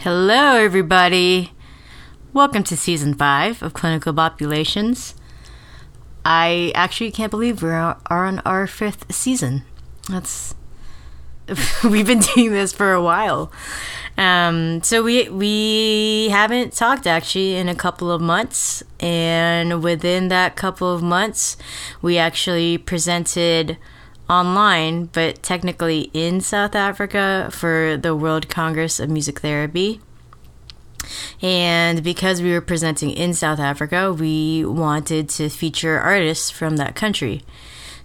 Hello, everybody. Welcome to season five of Clinical Populations. I actually can't believe we are on our fifth season. That's we've been doing this for a while. Um, so we we haven't talked actually in a couple of months, and within that couple of months, we actually presented online, but technically in South Africa for the World Congress of Music Therapy. And because we were presenting in South Africa, we wanted to feature artists from that country.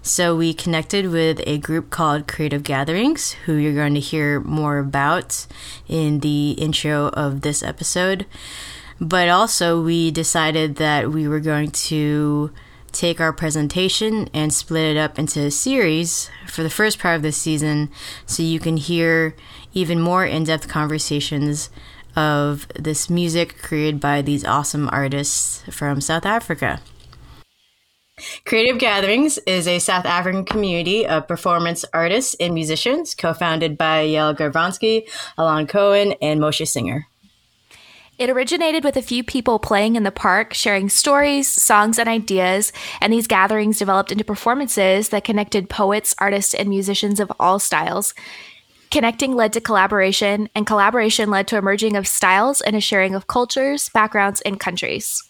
So we connected with a group called Creative Gatherings, who you're going to hear more about in the intro of this episode. But also, we decided that we were going to take our presentation and split it up into a series for the first part of this season so you can hear even more in depth conversations of this music created by these awesome artists from South Africa. Creative Gatherings is a South African community of performance artists and musicians co founded by Yael Garvansky, Alon Cohen, and Moshe Singer. It originated with a few people playing in the park, sharing stories, songs, and ideas, and these gatherings developed into performances that connected poets, artists, and musicians of all styles. Connecting led to collaboration, and collaboration led to a merging of styles and a sharing of cultures, backgrounds, and countries.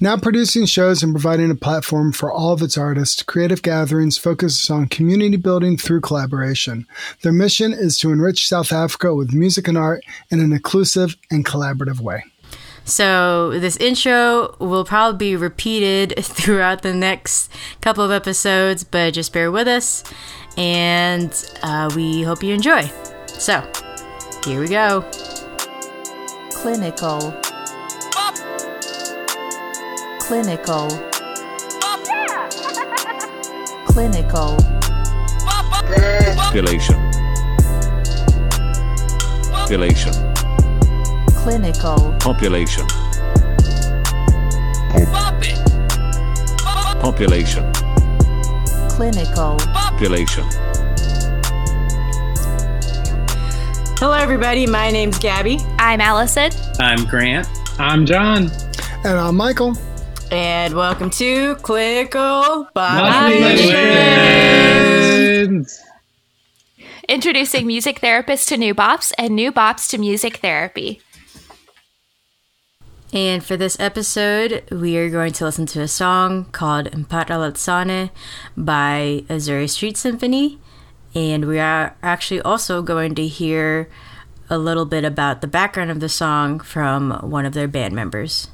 Now producing shows and providing a platform for all of its artists, Creative Gatherings focuses on community building through collaboration. Their mission is to enrich South Africa with music and art in an inclusive and collaborative way. So, this intro will probably be repeated throughout the next couple of episodes, but just bear with us and uh, we hope you enjoy. So, here we go. Clinical clinical clinical population population clinical population population clinical population Hello, everybody. My name's Gabby. I'm Allison. I'm Grant. I'm John. And I'm Michael. And welcome to Clinical Populations. Introducing music therapists to new bops and new bops to music therapy. And for this episode, we are going to listen to a song called Mphatlalatsane by Azuri Street Symphony. And we are actually also going to hear a little bit about the background of the song from one of their band members.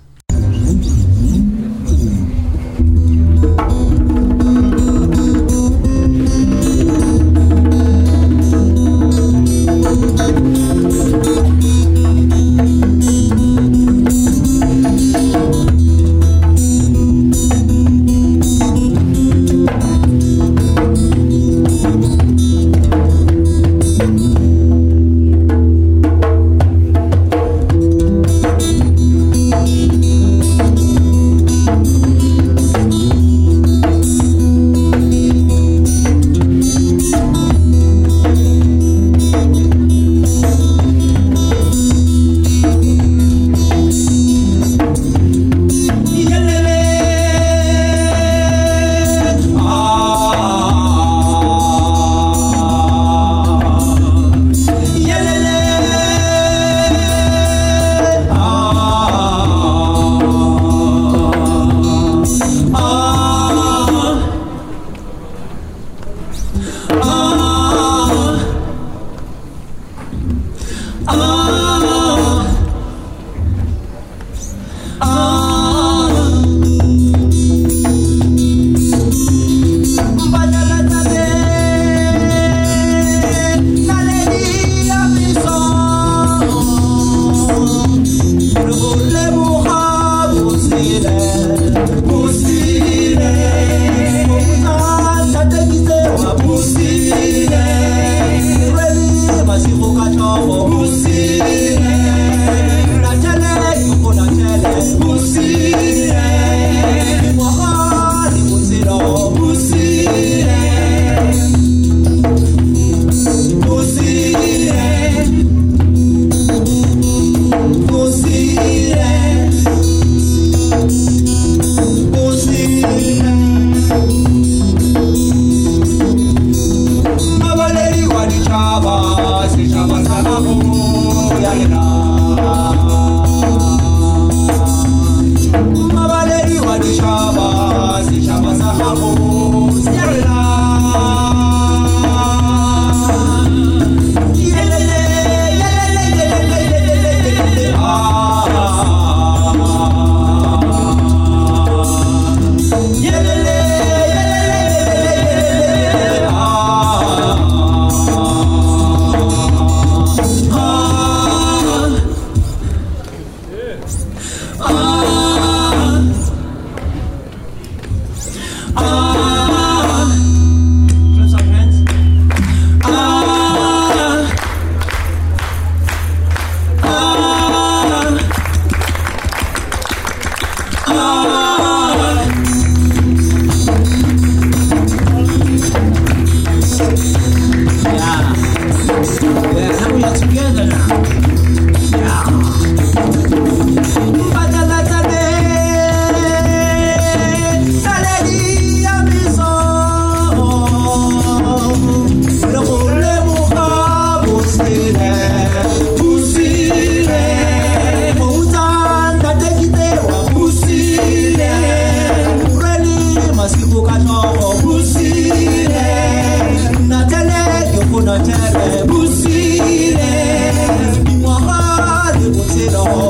Oh. it all.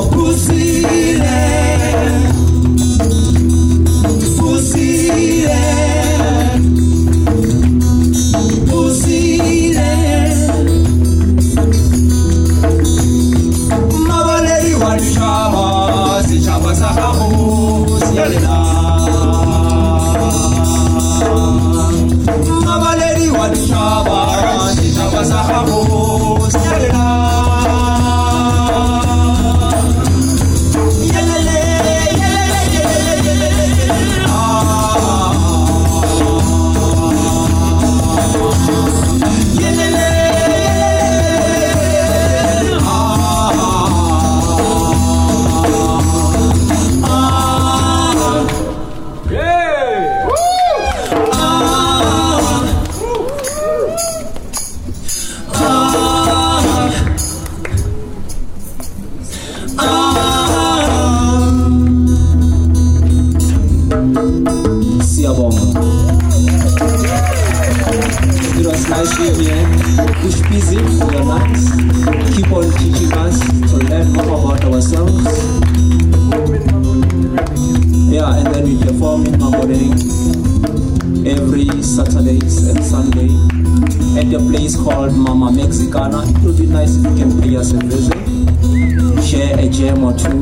Two.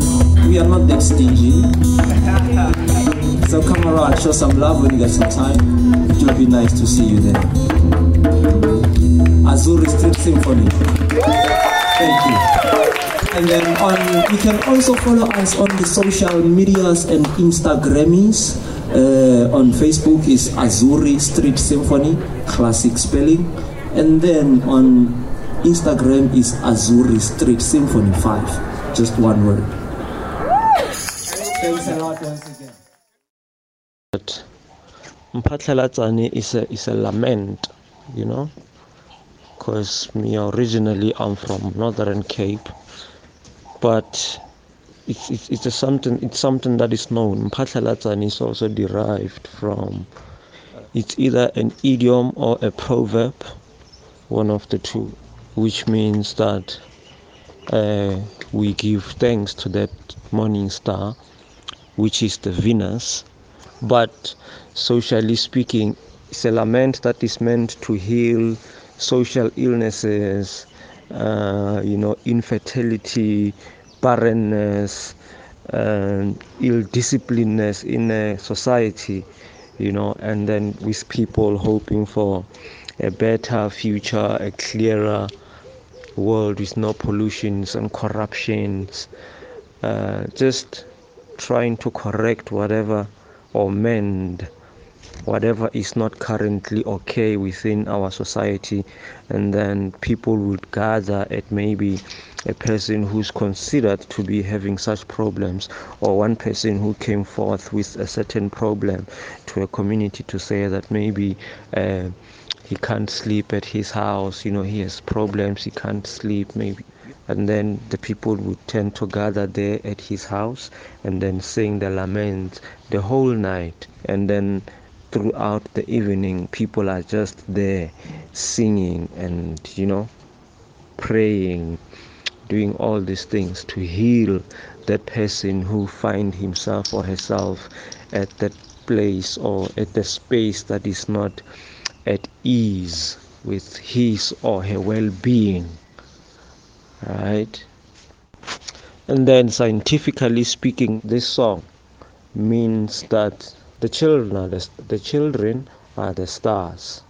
We are not that stingy. So come around, show some love when you get some time. It will be nice to see you there. Azuri Street Symphony. Thank you. And then on, you can also follow us on the social medias and Instagrammies. Uh, on Facebook is Azuri Street Symphony, classic spelling. And then on Instagram is Azuri Street Symphony 5, just one word. Thanks a lot once again. But is a is a lament, you know, because me originally I'm from Northern Cape, but it's it's, it's something it's something that is known. Mphatlalatsane is also derived from it's either an idiom or a proverb, one of the two, which means that uh, we give thanks to that morning star, which is the Venus, but socially speaking, it's a lament that is meant to heal social illnesses, uh, you know, infertility, barrenness, and ill disciplinedness in a society, you know, and then with people hoping for a better future, a clearer world with no pollutions and corruptions, uh, just trying to correct whatever or mend whatever is not currently okay within our society. And then people would gather at maybe a person who's considered to be having such problems or one person who came forth with a certain problem to a community to say that maybe uh, he can't sleep at his house you know he has problems he can't sleep maybe. And then the people would tend to gather there at his house and then sing the laments the whole night. And then throughout the evening people are just there singing and you know praying doing all these things to heal that person who find himself or herself at that place or at the space that is not at ease with his or her well-being right? And then scientifically speaking this song means that the children are the, the children are the stars.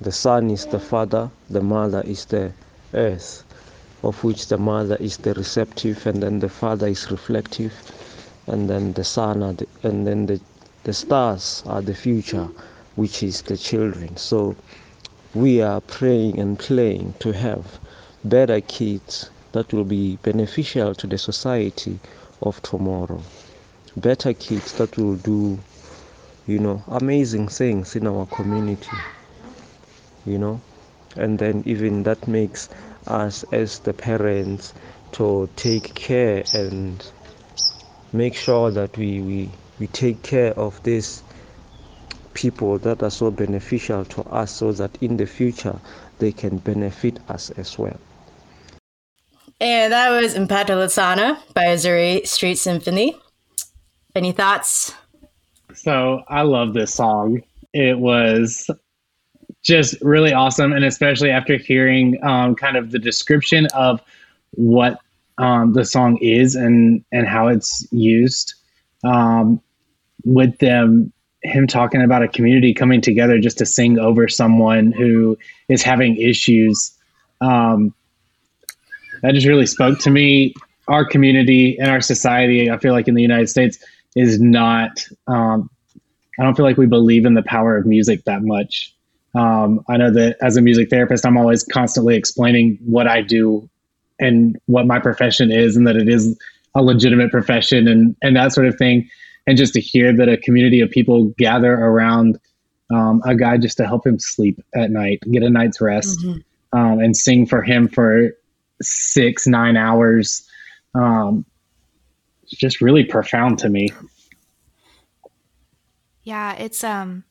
The sun is the father the mother is the earth of which the mother is the receptive and then the father is reflective and then the son are the, and then the, the stars are the future which is the children. So we are praying and playing to have better kids that will be beneficial to the society of tomorrow. Better kids that will do you know amazing things in our community you know. And then even that makes us as the parents to take care and make sure that we we, we take care of these people that are so beneficial to us so that in the future they can benefit us as well And that was Mphatlalatsane by Azuri Street Symphony. Any thoughts? So I love this song. It was just really awesome, and especially after hearing um, kind of the description of what um, the song is and and how it's used, um, with them him talking about a community coming together just to sing over someone who is having issues. Um, that just really spoke to me. Our community and our society, I feel like in the United States, is not. Um, I don't feel like we believe in the power of music that much. Um, I know that as a music therapist, I'm always constantly explaining what I do and what my profession is, and that it is a legitimate profession and and that sort of thing. And just to hear that a community of people gather around um, a guy just to help him sleep at night, get a night's rest, um, and sing for him for six, nine hours. Um, it's just really profound to me. Yeah, it's um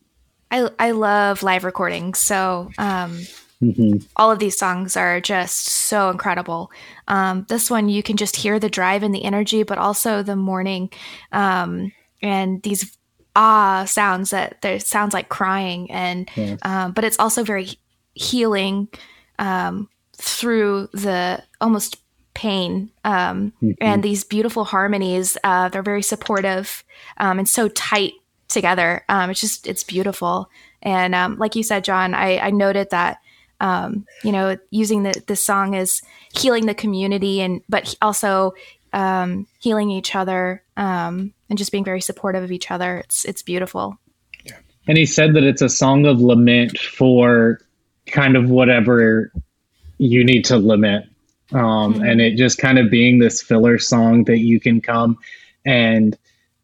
I I love live recordings. So, um hmm all of these songs are just so incredible. Um this one you can just hear the drive and the energy, but also the mourning um and these ah sounds that there sounds like crying and Yeah. um but it's also very healing um, through the almost pain um, and these beautiful harmonies. Uh, they're very supportive um, and so tight together. Um, it's just it's beautiful. And um, like you said, John, I, I noted that um, you know using the this song is healing the community and but also um, healing each other um, and just being very supportive of each other. It's it's beautiful. Yeah. And he said that it's a song of lament for kind of whatever you need to lament. Um, And it just kind of being this filler song that you can come and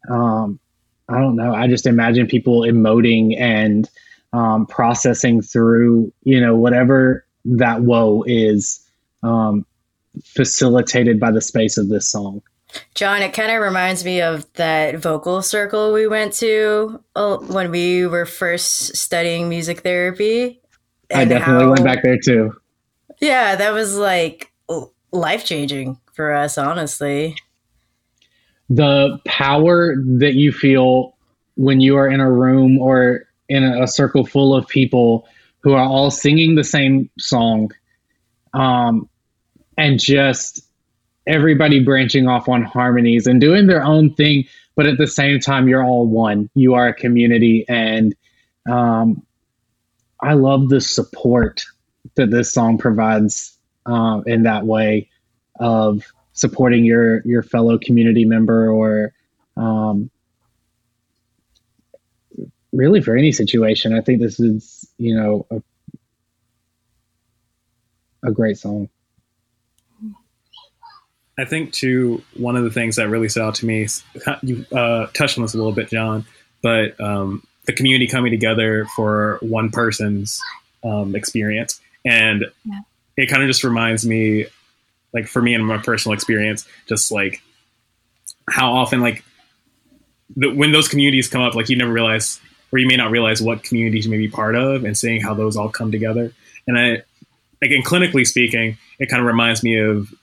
um, I don't know. I just imagine people emoting and um, processing through, you know, whatever that woe is um, facilitated by the space of this song. John, it kind of reminds me of that vocal circle we went to uh, when we were first studying music therapy. I definitely how- went back there too. Yeah, that was like life changing for us, honestly. the power that you feel when you are in a room or in a, a circle full of people who are all singing the same song um, and just everybody branching off on harmonies and doing their own thing but at the same time you're all one. You are a community and um, i love the support that this song provides um, in that way of supporting your your fellow community member or um, really for any situation. I think this is you know a, a great song I think too one of the things that really stood out to me. You uh, touched on this a little bit, John, but um, the community coming together for one person's um, experience, and Yeah. it kind of just reminds me, like for me and my personal experience, just like how often like the, when those communities come up, like you never realize, or you may not realize what communities you may be part of, and seeing how those all come together. And I, again, clinically speaking, it kind of reminds me of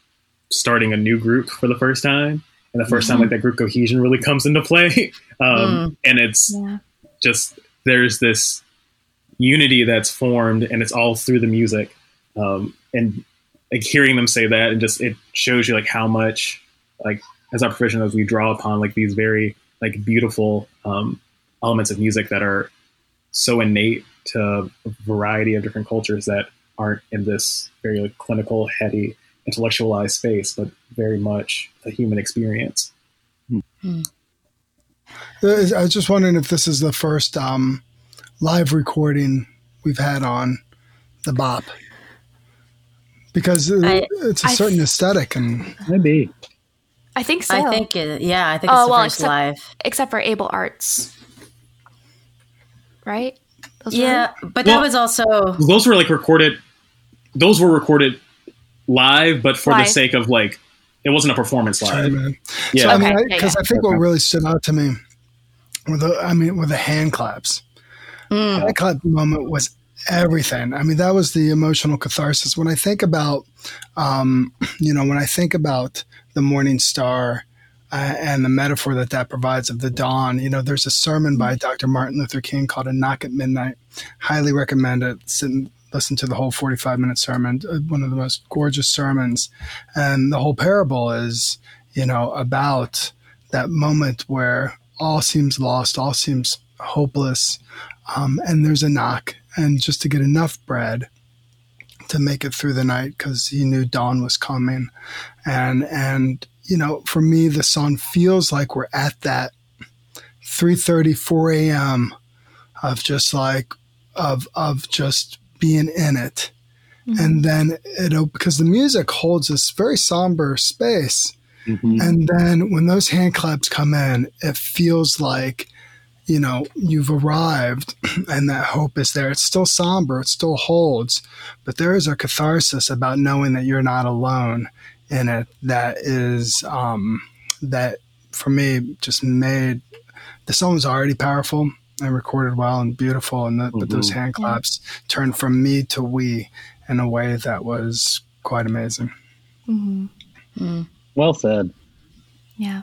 starting a new group for the first time. And the 1st time like that group cohesion really comes into play. Um, and it's Yeah. just there's this unity that's formed and it's all through the music. Um, and like hearing them say that and just it shows you like how much like as our professionals we draw upon like these very like beautiful um, elements of music that are so innate to a variety of different cultures that aren't in this very like clinical heady intellectualized space but very much a human experience Uh, I was just wondering if this is the first um, live recording we've had on the Bop. Because uh, I- it's a I- certain aesthetic and maybe I think so. I think it, yeah, I think Oh, it's the well, first except- live. except for Able Arts, right? Those were- Yeah, but Well- that was also those were like recorded those were recorded live but for the sake of like it wasn't a performance live Chinaman. yeah So, I mean, Okay, because yeah, I think what really stood out to me were the, I mean, were the hand claps. Mm. That clap moment was everything. I mean, that was the emotional catharsis. When I think about, um, you know, when I think about the morning star uh, and the metaphor that that provides of the dawn, you know, there's a sermon by Dr. Martin Luther King called "A Knock at Midnight." Highly recommend it. Sit and listen to the whole 45 minute sermon. uh, One of the most gorgeous sermons, and the whole parable is, you know, about that moment where all seems lost, all seems hopeless, um, and there's a knock, and just to get enough bread to make it through the night because he knew dawn was coming, and and you know, for me, the song feels like we're at that 3:30, 4 a.m. of just like of of just being in it, and then it op- because the music holds this very somber space. And then when those hand claps come in, it feels like, you know, you've arrived and that hope is there. It's still somber, it still holds, but there is a catharsis about knowing that you're not alone in it that is, um, that for me just made the song was already powerful and recorded well and beautiful. And the, but those hand claps turned from me to we in a way that was quite amazing. well said Yeah.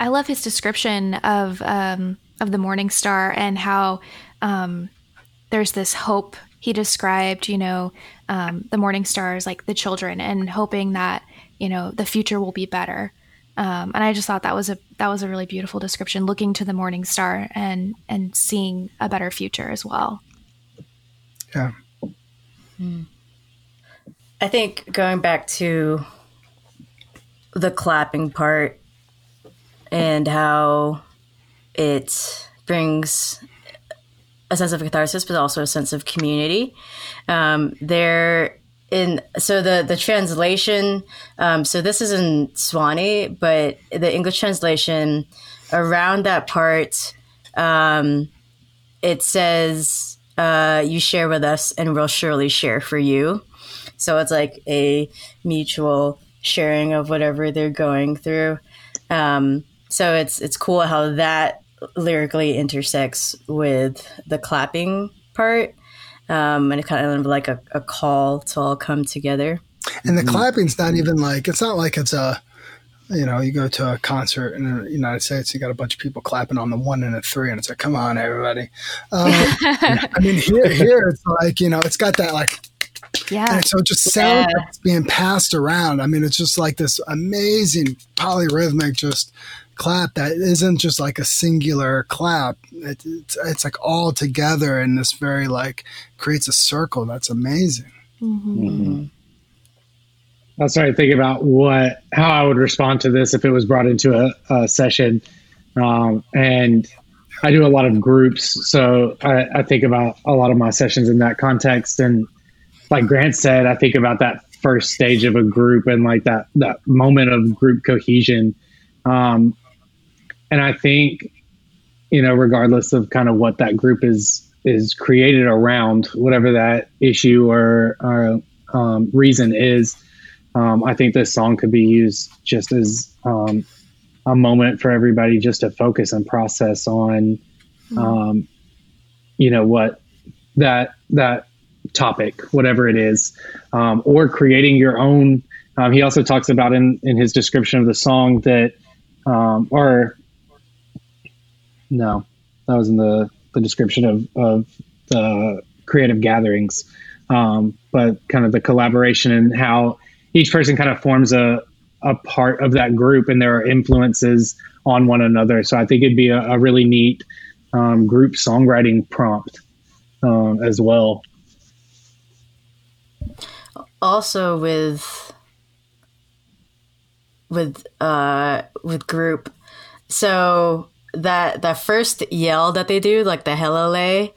I love his description of um, of the morning star and how um, there's this hope he described, you know, um, the morning stars like the children and hoping that, you know, the future will be better. Um, and I just thought that was a that was a really beautiful description, looking to the morning star and and seeing a better future as well. Yeah. I think going back to the clapping part and how it brings a sense of catharsis, but also a sense of community. Um, there in so the the translation. Um, so this is in Swanee, but the English translation around that part, um, it says, uh, "You share with us, and we'll surely share for you." So it's like a mutual sharing of whatever they're going through. Um, so it's it's cool how that lyrically intersects with the clapping part, um, and it's kind of like a, a call to all come together. And the clapping's not even like it's not like it's a you know you go to a concert in the United States you got a bunch of people clapping on the one and the three and it's like come on everybody. Um, I mean here here it's like you know it's got that like Yeah. and so it just sounds like it's being passed around. I mean it's just like this amazing polyrhythmic just clap that isn't just like a singular clap. It, it's it's like all together in this very like creates a circle that's amazing. I started thinking about what how I would respond to this if it was brought into a, a session, um, and I do a lot of groups, so I, I think about a lot of my sessions in that context. And like Grant said, I think about that first stage of a group and like that that moment of group cohesion. Um, and I think you know, regardless of kind of what that group is is created around, whatever that issue or, or um, reason is. Um, I think this song could be used just as um, a moment for everybody just to focus and process on, um, you know, what that that topic, whatever it is, um, or creating your own. Um, he also talks about in in his description of the song that, um, or no, that was in the the description of of the creative gatherings, um, but kind of the collaboration and how each person kind of forms a a part of that group and there are influences on one another. So I think it'd be a, a really neat um, group songwriting prompt um, as well. also with with uh with group so that that first yell that they do like the hello lay.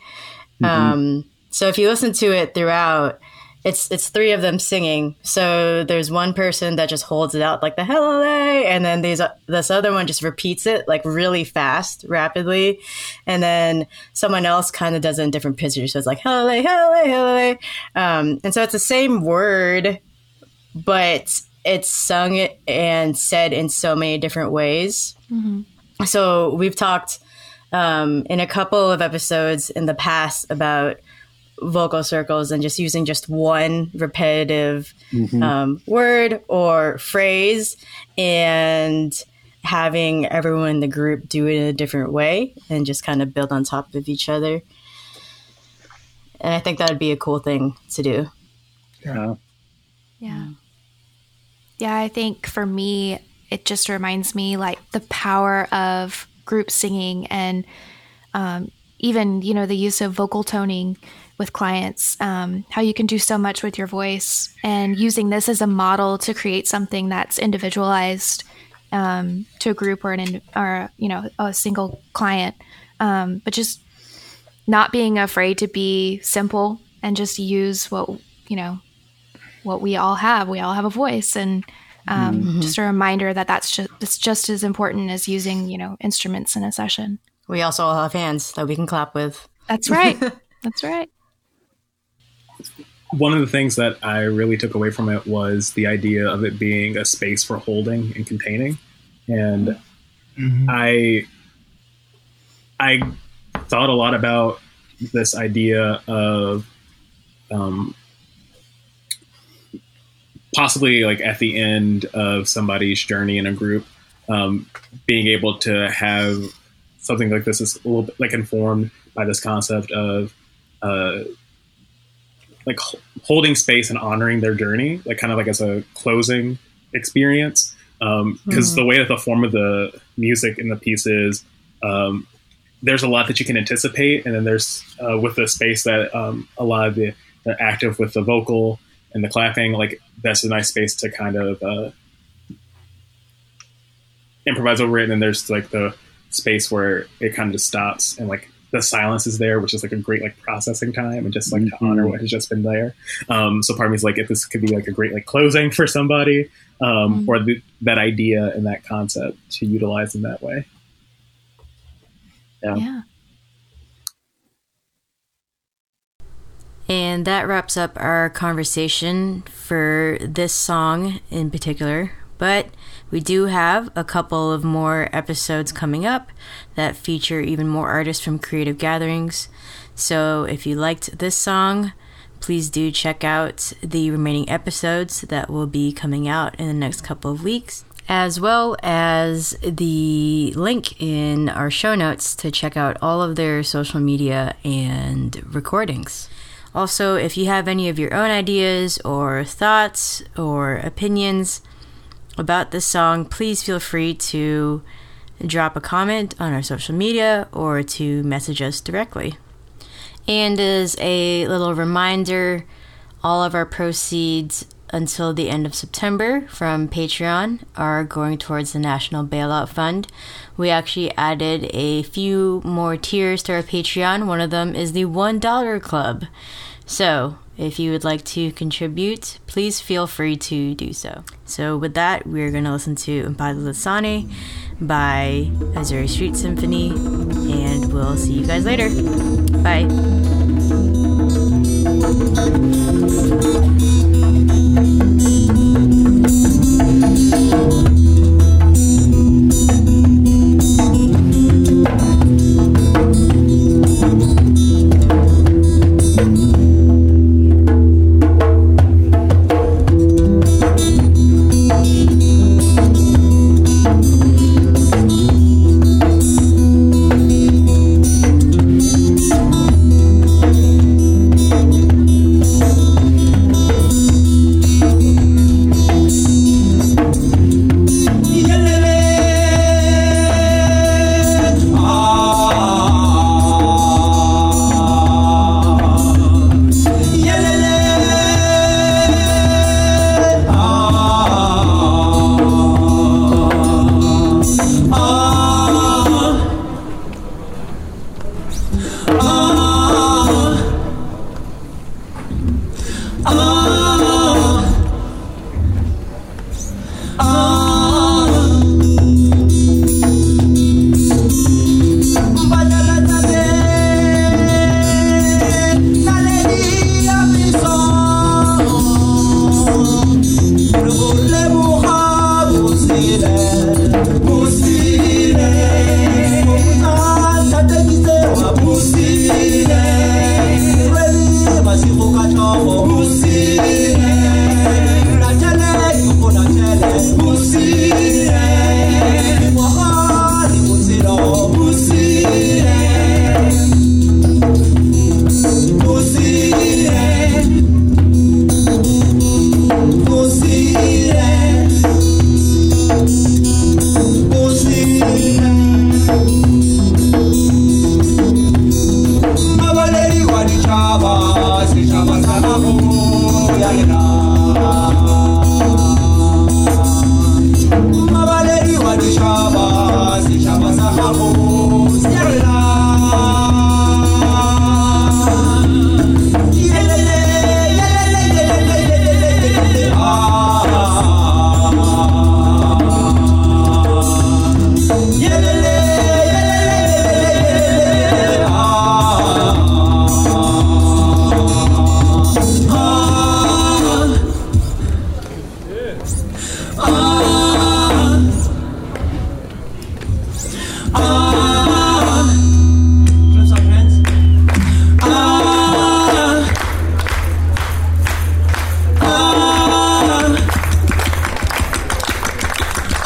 Um so if you listen to it throughout it's it's three of them singing. So there's one person that just holds it out like the hello lay and then these this other one just repeats it like really fast rapidly. And then someone else kind of does it in different pitches so it's like hello lay hello lay hello lay. Um and so it's the same word but it's sung and said in so many different ways. So we've talked um, in a couple of episodes in the past about vocal circles and just using just one repetitive um, word or phrase and having everyone in the group do it in a different way and just kind of build on top of each other. And I think that would be a cool thing to do. Uh, Yeah. Yeah, I think for me, it just reminds me like the power of group singing and um, even, you know, the use of vocal toning with clients, um, how you can do so much with your voice and using this as a model to create something that's individualized um, to a group or an, in, or, you know, a single client. Um, but just not being afraid to be simple and just use what, you know, what we all have. We all have a voice, and um, just a reminder that that's just it's just as important as using you know instruments in a session. We also all have hands that we can clap with. That's right. that's right. one of the things that I really took away from it was the idea of it being a space for holding and containing. And I I thought a lot about this idea of um, possibly like at the end of somebody's journey in a group, um, being able to have something like this is a little bit like informed by this concept of uh, like holding space and honoring their journey, like kind of like as a closing experience. Because Mhm. the way that the form of the music in the piece is, um, there's a lot that you can anticipate, and then there's uh, with the space that um, a lot of the, the active with the vocal and the clapping, like that's a nice space to kind of uh, improvise over it. And then there's like the space where it kind of just stops and like the silence is there, which is like a great like processing time and just like to honor what has just been there. Um, so part of me is like if this could be like a great like closing for somebody, um, or the, that idea and that concept to utilize in that way. Yeah. Yeah. And that wraps up our conversation for this song in particular. But we do have a couple of more episodes coming up that feature even more artists from creative gatherings. So if you liked this song, please do check out the remaining episodes that will be coming out in the next couple of weeks, as well as the link in our show notes to check out all of their social media and recordings. Also, if you have any of your own ideas or thoughts or opinions about this song, please feel free to drop a comment on our social media or to message us directly. And as a little reminder, all of our proceeds until the end of September from Patreon are going towards the National Bailout Fund. We actually added a few more tiers to our Patreon. One of them is the $1 club. So, if you would like to contribute, please feel free to do so. So, with that, we're going to listen to Impado Lasane by Azuri Street Symphony, and we'll see you guys later. Bye.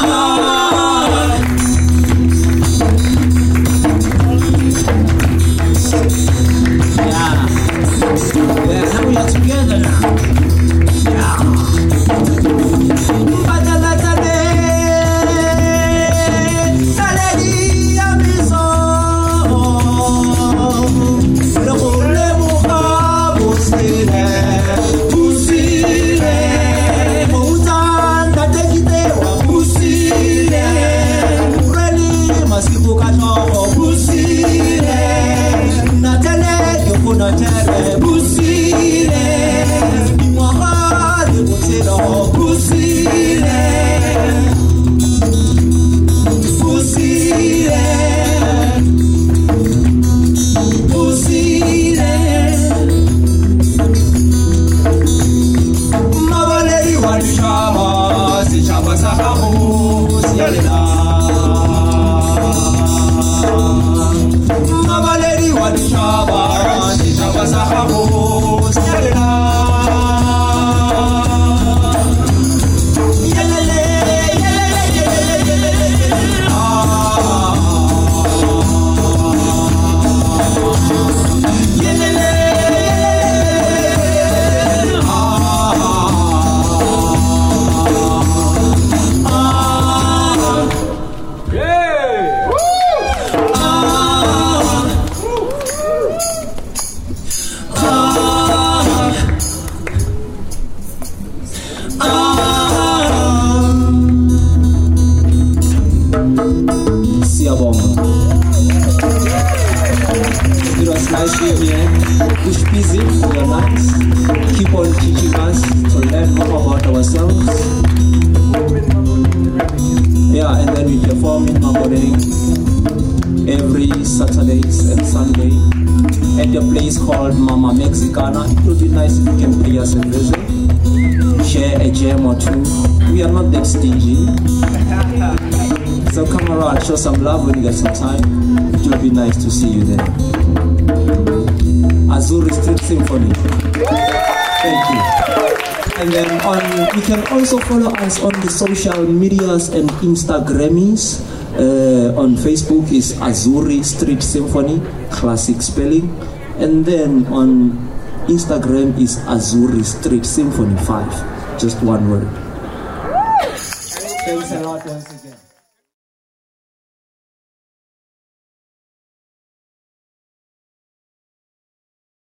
Yeah, Mabaledi teaching us to learn more about ourselves. Yeah, and then we perform in Mabodeng every Saturdays and Sunday at a place called Mama Mexicana. It would be nice if you can pay us a visit. Share a jam or two. We are not that stingy. So come around, show some love when you get some time. It will be nice to see you there. Azuri Street Symphony. Thank you. And then on, you can also follow us on the social medias and Instagrammies. Uh, on Facebook is Azuri Street Symphony, classic spelling. And then on Instagram is Azuri Street Symphony 5, just one word. Thanks a lot.